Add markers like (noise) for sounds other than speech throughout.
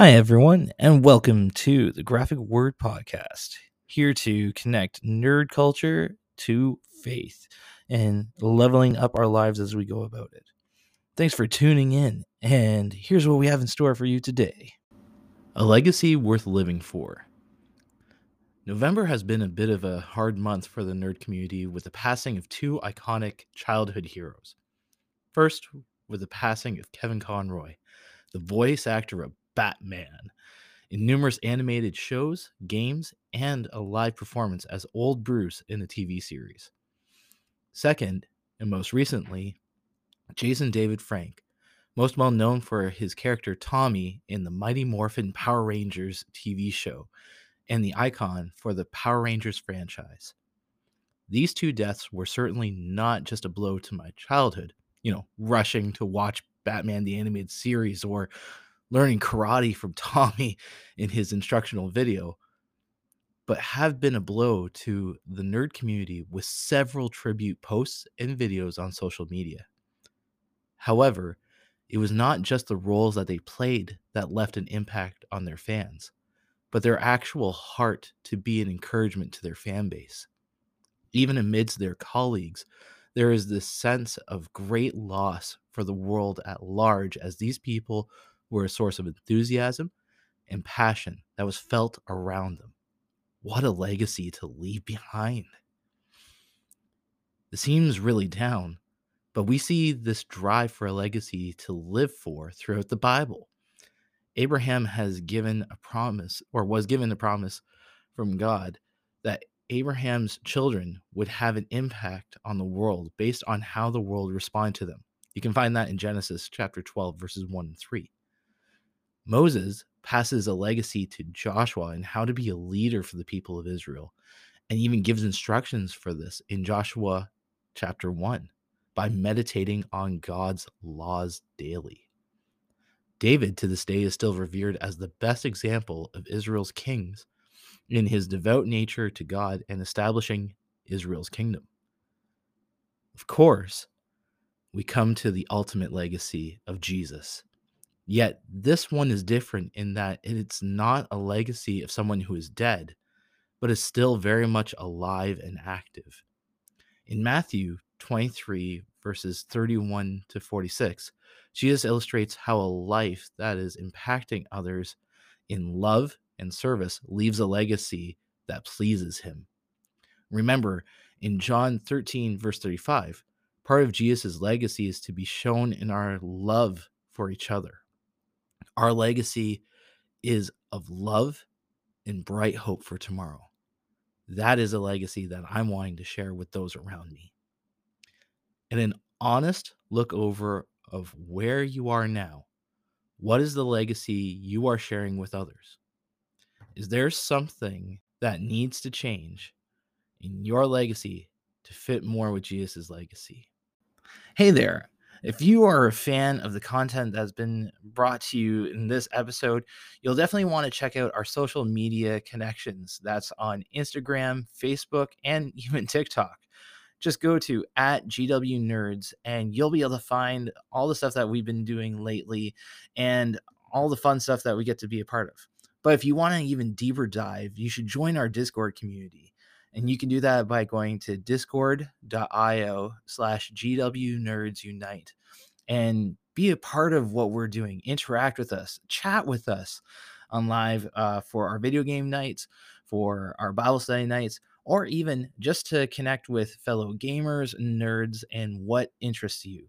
Hi, everyone, and welcome to the Graphic Word Podcast, here to connect nerd culture to faith and leveling up our lives as we go about it. Thanks for tuning in, and here's what we have in store for you today A legacy worth living for. November has been a bit of a hard month for the nerd community with the passing of two iconic childhood heroes. First, with the passing of Kevin Conroy, the voice actor of Batman in numerous animated shows, games, and a live performance as Old Bruce in the TV series. Second, and most recently, Jason David Frank, most well known for his character Tommy in the Mighty Morphin Power Rangers TV show and the icon for the Power Rangers franchise. These two deaths were certainly not just a blow to my childhood, you know, rushing to watch Batman the Animated Series or learning karate from (laughs) Tommy in his instructional video, but have been a blow to the nerd community with several tribute posts and videos on social media. However, it was not just the roles that they played that left an impact on their fans, but their actual heart to be an encouragement to their fan base. Even amidst their colleagues, there is this sense of great loss for the world at large as these people were a source of enthusiasm and passion that was felt around them. What a legacy to leave behind. It seems really down, but we see this drive for a legacy to live for throughout the Bible. Abraham has given a promise, or was given a promise from God, that Abraham's children would have an impact on the world based on how the world responded to them. You can find that in Genesis chapter 12, verses 1 and 3. Moses passes a legacy to Joshua and how to be a leader for the people of Israel, and even gives instructions for this in Joshua chapter 1 by meditating on God's laws daily. David to this day is still revered as the best example of Israel's kings in his devout nature to God and establishing Israel's kingdom. Of course, we come to the ultimate legacy of Jesus Yet this one is different in that it's not a legacy of someone who is dead, but is still very much alive and active. In Matthew 23, verses 31 to 46, Jesus illustrates how a life that is impacting others in love and service leaves a legacy that pleases him. Remember, in John 13, verse 35, part of Jesus' legacy is to be shown in our love for each other. Our legacy is of love and bright hope for tomorrow. That is a legacy that I'm wanting to share with those around me. And an honest look over of where you are now. What is the legacy you are sharing with others? Is there something that needs to change in your legacy to fit more with Jesus' legacy? Hey there. If you are a fan of the content that's been brought to you in this episode, you'll definitely want to check out our social media connections. That's on Instagram, Facebook, and (laughs) even TikTok. Just go to at GW Nerds and you'll be able to find all the stuff that we've been doing lately and all the fun stuff that we get to be a part of. But if you want an even deeper dive, you should join our Discord community. And you can do that by going to discord.io slash GW Nerds Unite and be a part of what we're doing. Interact with us, chat with us on live uh, for our video game nights, for our Bible study nights, or even just to connect with fellow gamers, nerds, and what interests you.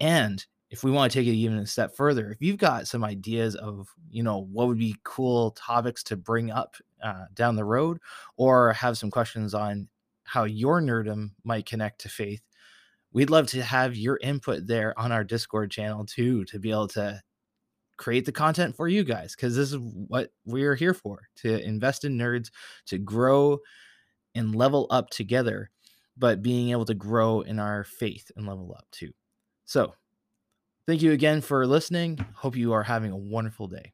And if we want to take it even a step further, if you've got some ideas of, you know, what would be cool topics to bring up uh, down the road, or have some questions on how your nerdum might connect to faith, we'd love to have your input there on our Discord channel too, to be able to create the content for you guys, because this is what we're here for to invest in nerds, to grow and level up together, but being able to grow in our faith and level up too. So, Thank you again for listening. Hope you are having a wonderful day.